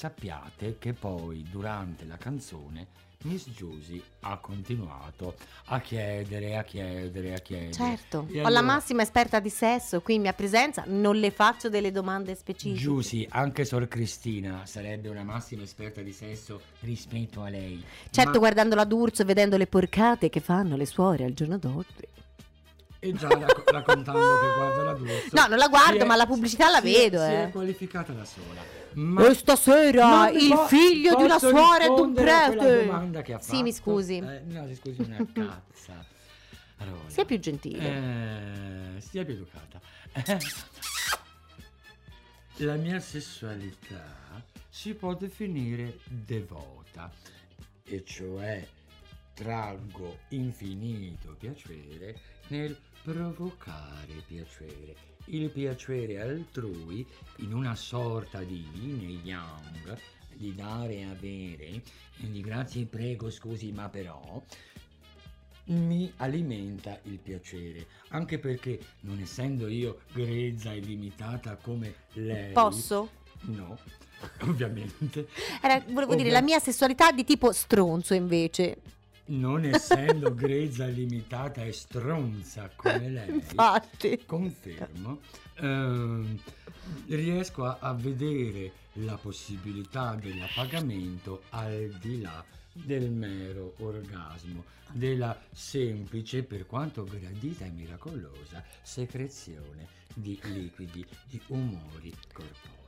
[SPEAKER 2] sappiate che poi durante la canzone Miss Giusy ha continuato a chiedere, a chiedere, a chiedere.
[SPEAKER 1] Certo,
[SPEAKER 2] E
[SPEAKER 1] ho la
[SPEAKER 2] allora,
[SPEAKER 1] massima esperta di sesso qui in mia presenza, non le faccio delle domande specifiche.
[SPEAKER 2] Giusy, anche Sor Cristina sarebbe una massima esperta di sesso rispetto a lei.
[SPEAKER 1] Certo,
[SPEAKER 2] Ma-
[SPEAKER 1] guardando la D'Urso e vedendo le porcate che fanno le suore al giorno dopo.
[SPEAKER 2] E già rac- raccontando che guarda la D'Urso.
[SPEAKER 1] No, non la guardo,
[SPEAKER 2] è-
[SPEAKER 1] ma la pubblicità la vedo,
[SPEAKER 2] Si
[SPEAKER 1] eh.
[SPEAKER 2] è qualificata da sola. Ma
[SPEAKER 1] E stasera
[SPEAKER 2] mi
[SPEAKER 1] il
[SPEAKER 2] po-
[SPEAKER 1] figlio di una suora e di un prete.
[SPEAKER 2] domanda che ha
[SPEAKER 1] Sì, mi
[SPEAKER 2] fatto?
[SPEAKER 1] scusi.
[SPEAKER 2] Eh, no, si scusi una cazza. Allora,
[SPEAKER 1] Sia più gentile.
[SPEAKER 2] eh, sia più educata. Eh, La mia sessualità si può definire devota, e cioè traggo infinito piacere nel provocare piacere. Il piacere altrui in una sorta di yin e yang, di dare e avere, e di grazie prego scusi ma però, mi alimenta il piacere, anche perché non essendo io grezza e limitata come lei...
[SPEAKER 1] Posso?
[SPEAKER 2] No, ovviamente.
[SPEAKER 1] Era- volevo dire,
[SPEAKER 2] Ovvia-
[SPEAKER 1] la mia sessualità di tipo stronzo invece.
[SPEAKER 2] Non essendo grezza, limitata e stronza come lei,
[SPEAKER 1] Infatti.
[SPEAKER 2] confermo, ehm, riesco a, a vedere la possibilità dell'appagamento al di là del mero orgasmo, della semplice, per quanto gradita e miracolosa, secrezione di liquidi, di umori corporei.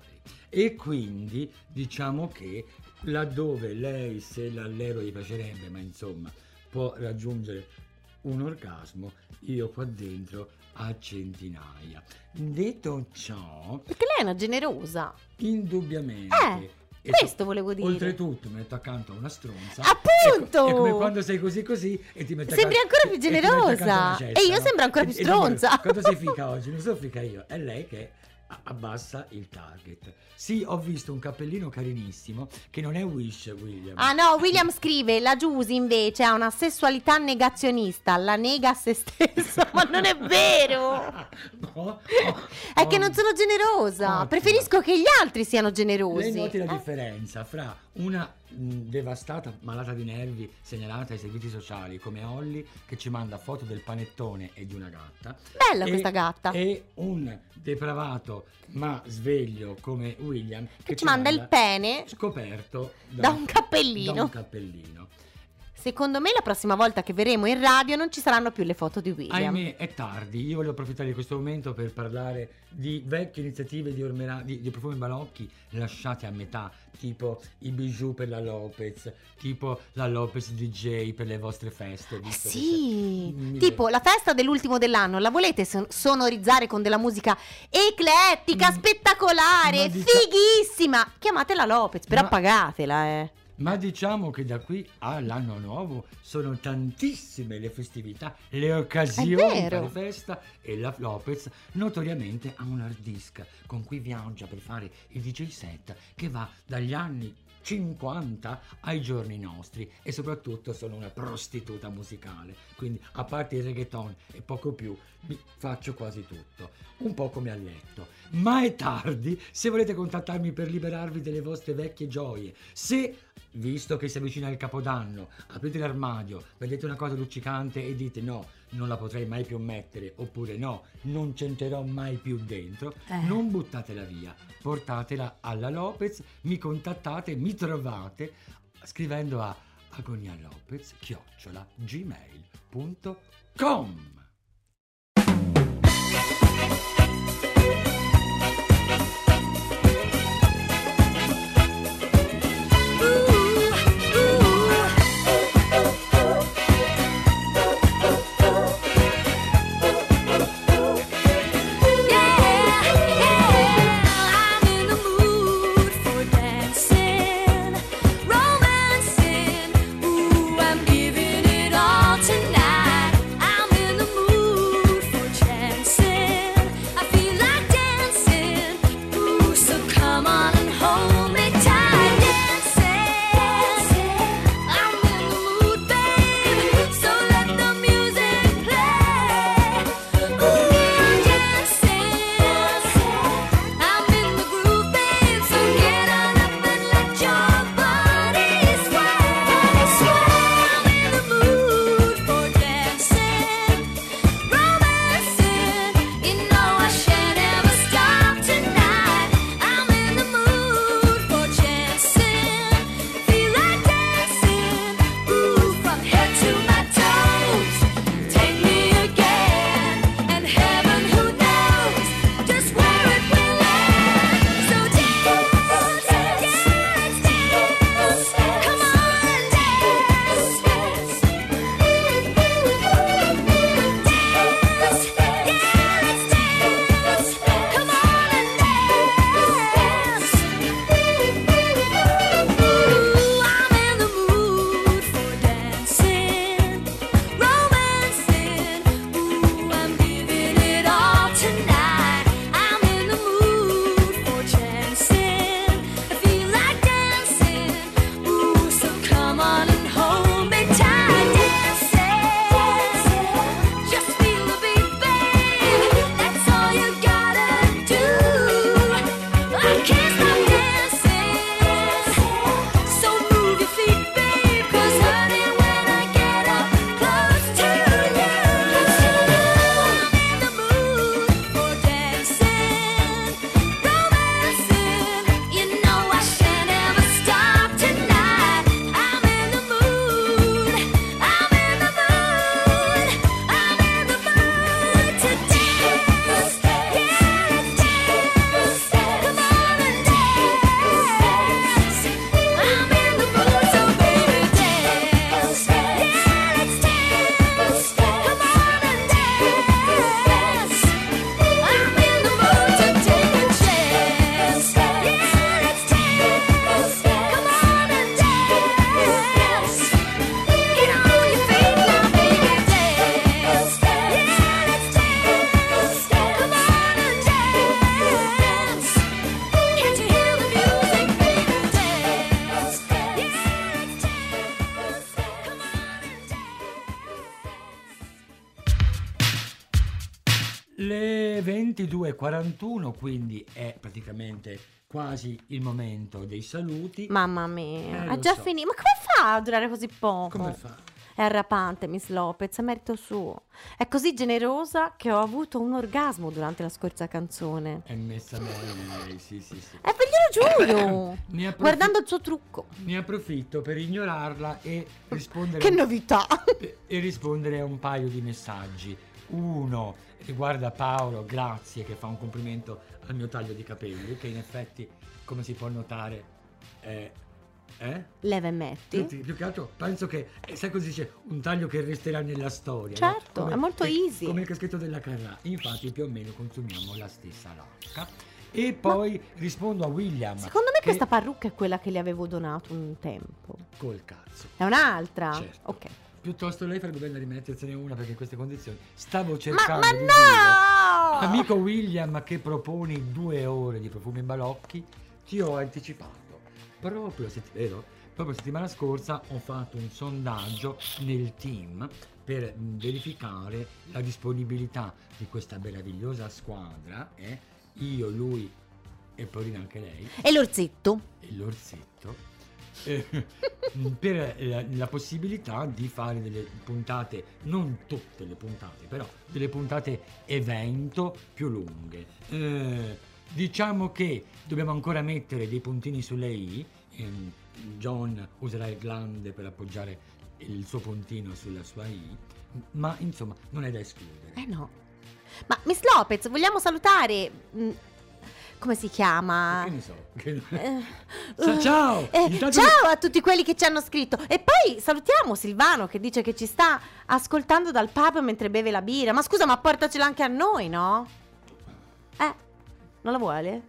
[SPEAKER 2] E quindi diciamo che laddove lei, se l'allero gli piacerebbe, ma insomma può raggiungere un orgasmo, io qua dentro a centinaia. Detto ciò,
[SPEAKER 1] Perché lei è una generosa.
[SPEAKER 2] indubbiamente...
[SPEAKER 1] Eh,
[SPEAKER 2] e
[SPEAKER 1] questo
[SPEAKER 2] so-
[SPEAKER 1] volevo dire.
[SPEAKER 2] Oltretutto mi metto accanto a una stronza.
[SPEAKER 1] Appunto!
[SPEAKER 2] È, è come quando sei così così e ti metti
[SPEAKER 1] Sembri
[SPEAKER 2] accanto-
[SPEAKER 1] ancora più
[SPEAKER 2] e- e
[SPEAKER 1] generosa.
[SPEAKER 2] cesta,
[SPEAKER 1] E io
[SPEAKER 2] no?
[SPEAKER 1] sembro ancora più
[SPEAKER 2] E- e dico,
[SPEAKER 1] stronza.
[SPEAKER 2] Quando si fica oggi? Non so fica io, è lei che abbassa il target. Sì, ho visto un cappellino carinissimo che non è Wish William.
[SPEAKER 1] Ah no, William scrive, la Giusy invece ha una sessualità negazionista, la nega a se stessa, ma non è vero!
[SPEAKER 2] No?
[SPEAKER 1] È che non sono generosa,
[SPEAKER 2] Ottimo.
[SPEAKER 1] preferisco che gli altri siano generosi.
[SPEAKER 2] Lei noti la
[SPEAKER 1] Eh?
[SPEAKER 2] differenza fra una devastata malata di nervi segnalata ai servizi sociali come Holly che ci manda foto del panettone e di una gatta
[SPEAKER 1] Bella
[SPEAKER 2] e-
[SPEAKER 1] questa gatta.
[SPEAKER 2] e un depravato ma sveglio come William
[SPEAKER 1] Che ci manda il pene
[SPEAKER 2] scoperto
[SPEAKER 1] da un cappellino.
[SPEAKER 2] da un cappellino.
[SPEAKER 1] Secondo me la prossima volta che verremo in radio non ci saranno più le foto di William.
[SPEAKER 6] Ahimè, è tardi. Io voglio approfittare di questo momento per parlare di vecchie iniziative di, Ormera- di, di profumi balocchi lasciate a metà, tipo i bijou per la Lopez, tipo la Lopez DJ per le vostre feste.
[SPEAKER 1] Eh
[SPEAKER 6] visto che
[SPEAKER 1] sì,
[SPEAKER 6] mi-
[SPEAKER 1] tipo la festa dell'ultimo dell'anno, la volete son- sonorizzare con della musica eclettica,
[SPEAKER 6] Mm.
[SPEAKER 1] spettacolare,
[SPEAKER 6] Ma dicia-
[SPEAKER 1] fighissima? Chiamatela Lopez, però
[SPEAKER 6] Ma-
[SPEAKER 1] pagatela, eh.
[SPEAKER 6] Ma diciamo che da qui all'anno nuovo sono tantissime le festività, le occasioni per festa e la Lopez notoriamente ha un hard disk con cui viaggia per fare il DJ set che va dagli anni 50 ai giorni nostri e soprattutto sono una prostituta musicale, quindi a parte il reggaeton e poco più mi faccio quasi tutto, un po' come a letto. Ma è tardi se volete contattarmi per liberarvi delle vostre vecchie gioie. Se visto che si avvicina il capodanno, aprite l'armadio, vedete una cosa luccicante e dite no, non la potrei mai più mettere, oppure no, non c'entrerò mai più dentro,
[SPEAKER 1] Eh.
[SPEAKER 6] non buttatela via, portatela alla Lopez, mi contattate, mi trovate scrivendo a agonialopez 22.41, quindi è praticamente quasi il momento dei saluti.
[SPEAKER 1] Mamma mia,
[SPEAKER 6] Eh,
[SPEAKER 1] ha già
[SPEAKER 6] so.
[SPEAKER 1] finito. Ma come fa a durare così poco?
[SPEAKER 6] Come fa?
[SPEAKER 1] È arrapante, Miss Lopez, è merito suo. È così generosa che ho avuto un orgasmo durante la scorsa canzone.
[SPEAKER 2] È messa bene lei, sì, sì, sì.
[SPEAKER 1] E ve glielo giuro!
[SPEAKER 2] Ne approfi-
[SPEAKER 1] Guardando il suo trucco.
[SPEAKER 2] Ne approfitto per ignorarla e rispondere,
[SPEAKER 1] Che novità!
[SPEAKER 2] e rispondere a un paio di messaggi. Uno riguarda Paolo, grazie, che fa un complimento al mio taglio di capelli, che in effetti, come si può notare, è... Eh?
[SPEAKER 1] Leva e metti.
[SPEAKER 2] Tutti, più che altro penso che, eh, sai cosa dice, un taglio che resterà nella storia. no?
[SPEAKER 1] Certo, è molto
[SPEAKER 2] che-
[SPEAKER 1] easy.
[SPEAKER 2] Come il caschetto della Carrà. Infatti più o meno consumiamo la stessa lasca. E poi rispondo a William.
[SPEAKER 1] Secondo me
[SPEAKER 2] che-
[SPEAKER 1] questa parrucca è quella che le avevo donato un tempo.
[SPEAKER 2] Col cazzo.
[SPEAKER 1] È un'altra?
[SPEAKER 2] Certo.
[SPEAKER 1] Ok.
[SPEAKER 2] Piuttosto lei farebbe bene rimettersene una perché in queste condizioni stavo
[SPEAKER 1] Ma,
[SPEAKER 2] cercando
[SPEAKER 1] ma
[SPEAKER 2] di dire
[SPEAKER 1] no!
[SPEAKER 2] Amico William che proponi due ore di profumi balocchi, ti ho anticipato. Proprio, sett- vero? Proprio settimana scorsa ho fatto un sondaggio nel team per verificare la disponibilità di questa meravigliosa squadra, eh? io, lui e Paolina anche lei,
[SPEAKER 1] E l'orzetto?
[SPEAKER 2] e l'orsetto eh, per la, la possibilità di fare delle puntate, non tutte le puntate, però delle puntate evento più lunghe. Eh, diciamo che dobbiamo ancora mettere dei puntini sulle i. ehm, John userà il glande per appoggiare il suo puntino sulla sua i, ma insomma non è da escludere.
[SPEAKER 1] Eh no. Ma Miss Lopez, vogliamo salutare... come si chiama?
[SPEAKER 2] Che ne so. che-
[SPEAKER 1] Eh, uh,
[SPEAKER 2] ciao!
[SPEAKER 1] eh,
[SPEAKER 2] Intanto-
[SPEAKER 1] ciao a tutti quelli che ci hanno scritto. E poi salutiamo Silvano che dice che ci sta ascoltando dal pub mentre beve la birra. Ma scusa, ma portacela anche a noi, no? Eh, non la vuole?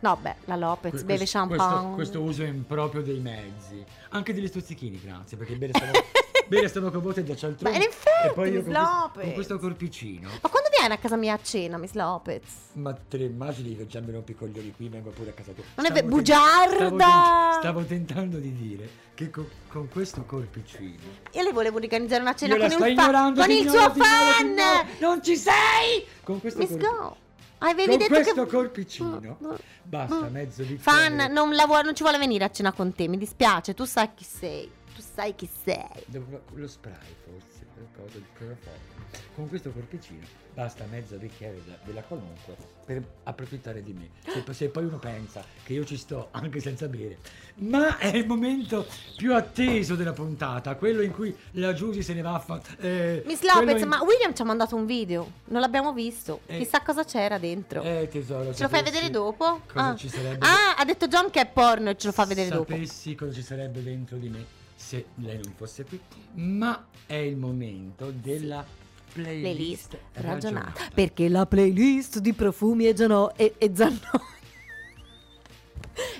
[SPEAKER 1] No, beh, la Lopez
[SPEAKER 2] Que-
[SPEAKER 1] beve
[SPEAKER 2] questo-
[SPEAKER 1] champagne.
[SPEAKER 2] Questo, questo uso improprio dei mezzi. Anche degli stuzzichini, grazie, perché bere stanno, bere stanno con volte da cialtrone.
[SPEAKER 1] Ma in effetti,
[SPEAKER 2] e poi io
[SPEAKER 1] Miss
[SPEAKER 2] con, questo-
[SPEAKER 1] Lopez.
[SPEAKER 2] con questo corpicino.
[SPEAKER 1] Ma quando viene a casa mia a cena, Miss Lopez?
[SPEAKER 2] Ma te le immagini che già un piccoglioni qui, vengo pure a casa tua.
[SPEAKER 1] Non è
[SPEAKER 2] Stavo ten-
[SPEAKER 1] bugiarda!
[SPEAKER 2] Stavo, ten- stavo tentando di dire che co- con questo corpicino...
[SPEAKER 1] Io le volevo organizzare una cena con, il, fa- con il suo fan!
[SPEAKER 2] Non ci sei! Con questo
[SPEAKER 1] Miss
[SPEAKER 2] corpi-
[SPEAKER 1] Go, avevi
[SPEAKER 2] Con
[SPEAKER 1] detto
[SPEAKER 2] questo
[SPEAKER 1] che...
[SPEAKER 2] corpicino
[SPEAKER 1] Mm,
[SPEAKER 2] basta
[SPEAKER 1] mm.
[SPEAKER 2] mezzo bicchiere.
[SPEAKER 1] Fan, non, non ci vuole venire a cena con te, mi dispiace, tu sai chi sei, tu sai chi sei.
[SPEAKER 2] Devo- Lo spray forse, qualcosa di cloroformo. Con questo corpicino basta mezzo bicchiere de- della qualunque per approfittare di me. Se, se poi uno pensa che io ci sto anche senza bere. Ma è il momento più atteso della puntata, quello in cui la Giusy se ne va a fa- eh,
[SPEAKER 1] Miss Lopez,
[SPEAKER 2] in-
[SPEAKER 1] ma William ci ha mandato un video, non l'abbiamo visto,
[SPEAKER 2] Eh.
[SPEAKER 1] chissà cosa c'era dentro.
[SPEAKER 2] Eh tesoro,
[SPEAKER 1] ce lo fai vedere dopo?
[SPEAKER 2] Cosa
[SPEAKER 1] ah.
[SPEAKER 2] ci sarebbe
[SPEAKER 1] Ah, ha detto John che è porno e ce lo fa vedere dopo.
[SPEAKER 2] Sapessi cosa ci sarebbe dentro di me se lei non fosse qui. Ma è il momento della playlist,
[SPEAKER 1] Playlist
[SPEAKER 2] ragionata.
[SPEAKER 1] ragionata. Perché la playlist di profumi e, Giano- e, e Zannoni.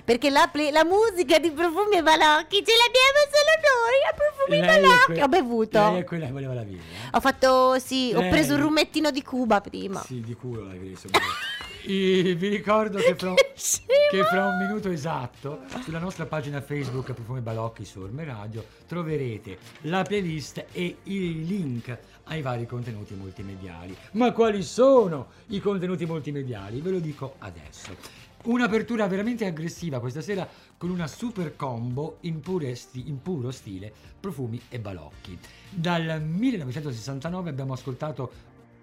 [SPEAKER 1] Perché la, play- la musica di profumi e balocchi ce l'abbiamo solo noi a profumi e
[SPEAKER 2] Lei
[SPEAKER 1] balocchi.
[SPEAKER 2] que-
[SPEAKER 1] Ho bevuto.
[SPEAKER 2] Lei è quella che voleva la birra. eh?
[SPEAKER 1] Ho fatto, sì, ho
[SPEAKER 2] Lei-
[SPEAKER 1] preso un rumettino di Cuba prima.
[SPEAKER 2] Sì, di culo l'hai preso. Vi ricordo che fra,
[SPEAKER 1] scemo!
[SPEAKER 2] che fra un minuto esatto sulla nostra pagina Facebook Profumi Balocchi su Orme Radio troverete la playlist e i link ai vari contenuti multimediali. Ma quali sono i contenuti multimediali? Ve lo dico adesso. Un'apertura veramente aggressiva questa sera con una super combo in, sti- in puro stile profumi e balocchi. Dal 1969 abbiamo ascoltato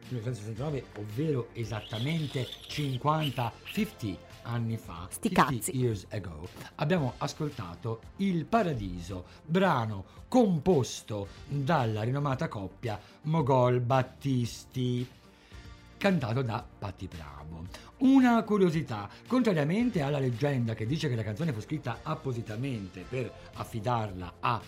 [SPEAKER 2] 1969, ovvero esattamente 50, 50 anni fa,
[SPEAKER 1] Sti
[SPEAKER 2] 50
[SPEAKER 1] cazzi.
[SPEAKER 2] years ago, abbiamo ascoltato Il Paradiso, brano composto dalla rinomata coppia Mogol Battisti, cantato da Patti Bravo. Una curiosità, contrariamente alla leggenda che dice che la canzone fu scritta appositamente per affidarla a,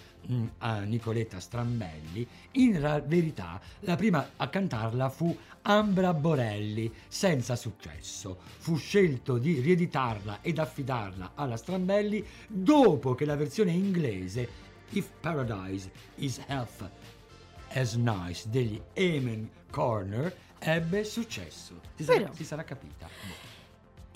[SPEAKER 2] a Nicoletta Strambelli, in verità la prima a cantarla fu Ambra Borelli, senza successo. Fu scelto di rieditarla ed affidarla alla Strambelli dopo che la versione inglese If Paradise is Half as Nice degli Amen Corner ebbe successo. Si sarà, si sarà capita.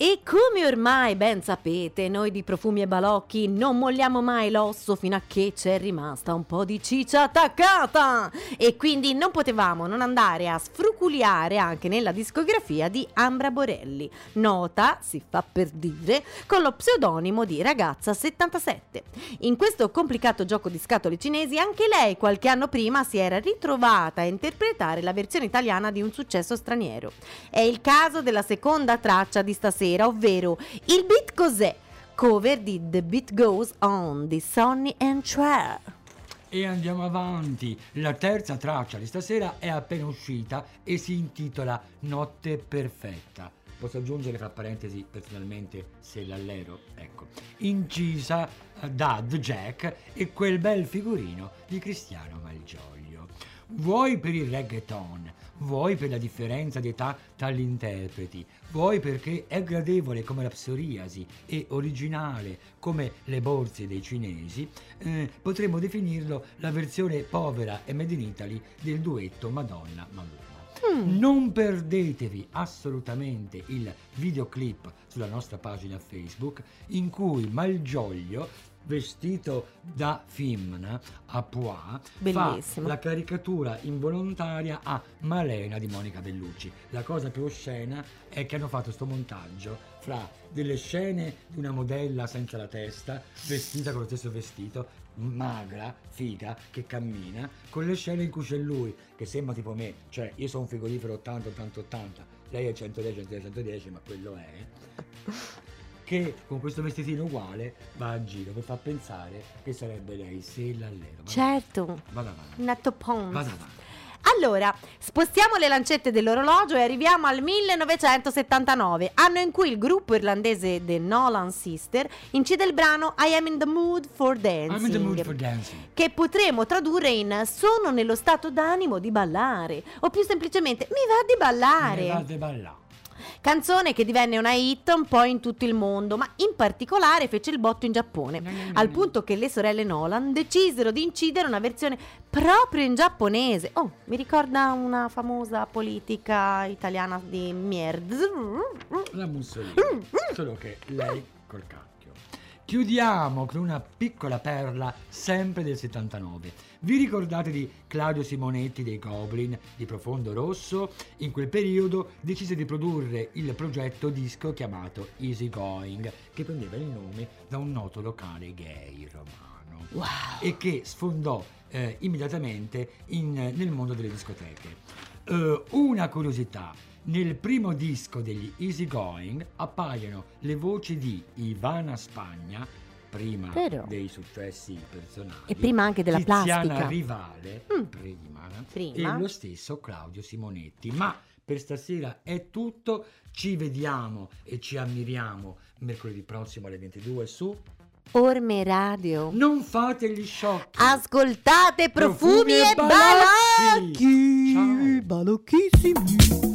[SPEAKER 1] E come ormai ben sapete, noi di Profumi e Balocchi non molliamo mai l'osso fino a che c'è rimasta un po' di ciccia attaccata. E quindi non potevamo non andare a sfruculiare anche nella discografia di Ambra Borelli, nota, si fa per dire, con lo pseudonimo di Ragazza 77. In questo complicato gioco di scatole cinesi anche lei qualche anno prima si era ritrovata a interpretare la versione italiana di un successo straniero. È il caso della seconda traccia di stasera, ovvero Il beat cos'è? Cover di The Beat Goes On di Sonny and Cher.
[SPEAKER 2] E andiamo avanti. La terza traccia di stasera è appena uscita e si intitola Notte Perfetta. Posso aggiungere fra parentesi personalmente se l'allero? Ecco. Incisa eh, da The Jack e quel bel figurino di Cristiano Malgioglio. Vuoi per il reggaeton, vuoi per la differenza di età tra gli interpreti, vuoi perché è gradevole come la psoriasi e originale come le borse dei cinesi, eh, potremmo definirlo la versione povera e made in Italy del duetto Madonna Maluma. Non perdetevi assolutamente il videoclip sulla nostra pagina Facebook in cui Malgioglio vestito da femmina a Poix fa la caricatura involontaria a Malena di Monica Bellucci. La cosa più oscena è che hanno fatto sto montaggio fra delle scene di una modella senza la testa, vestita con lo stesso vestito, magra, figa, che cammina, con le scene in cui c'è lui, che sembra tipo me, cioè io sono un frigorifero 80, 80, 80, lei è 110, 110, 110, ma quello è che con questo vestitino uguale va a giro per far pensare che sarebbe lei se l'allero.
[SPEAKER 1] Certo,
[SPEAKER 2] Vada avanti.
[SPEAKER 1] Nato Pons.
[SPEAKER 2] Vada avanti.
[SPEAKER 1] Allora, spostiamo le lancette dell'orologio e arriviamo al 1979, anno in cui il gruppo irlandese The Nolan Sister incide il brano I Am in the Mood for Dancing.
[SPEAKER 2] I'm in the mood for dancing.
[SPEAKER 1] Che potremo tradurre in sono nello stato d'animo di ballare o più semplicemente mi va di ballare.
[SPEAKER 2] Mi va di ballare.
[SPEAKER 1] Canzone che divenne una hit un po' in tutto il mondo, ma in particolare fece il botto in Giappone, al punto che le sorelle Nolan decisero di incidere una versione proprio in giapponese. Oh, mi ricorda una famosa politica italiana di Mierd.
[SPEAKER 2] La Mussolini. Solo che lei col cacchio. Chiudiamo con una piccola perla sempre del 79. Vi ricordate di Claudio Simonetti dei Goblin di Profondo Rosso? In quel periodo decise di produrre il progetto disco chiamato Easy Going, che prendeva il nome da un noto locale gay romano.
[SPEAKER 1] Wow.
[SPEAKER 2] E che sfondò eh, immediatamente in- nel mondo delle discoteche. Eh, una curiosità, nel primo disco degli Easy Going appaiono le voci di Ivana Spagna, prima
[SPEAKER 1] Vero.
[SPEAKER 2] dei successi personali,
[SPEAKER 1] E prima anche della
[SPEAKER 2] Tiziana
[SPEAKER 1] plastica.
[SPEAKER 2] Rivale,
[SPEAKER 1] Mm.
[SPEAKER 2] prima,
[SPEAKER 1] Prima.
[SPEAKER 2] e lo stesso Claudio Simonetti. Ma per stasera è tutto, ci vediamo e ci ammiriamo mercoledì prossimo alle 22 su
[SPEAKER 1] Orme Radio.
[SPEAKER 2] Non fate gli sciocchi!
[SPEAKER 1] Ascoltate profumi,
[SPEAKER 2] Profumi e
[SPEAKER 1] e balocchi.
[SPEAKER 2] Ciao.
[SPEAKER 1] Balocchissimi.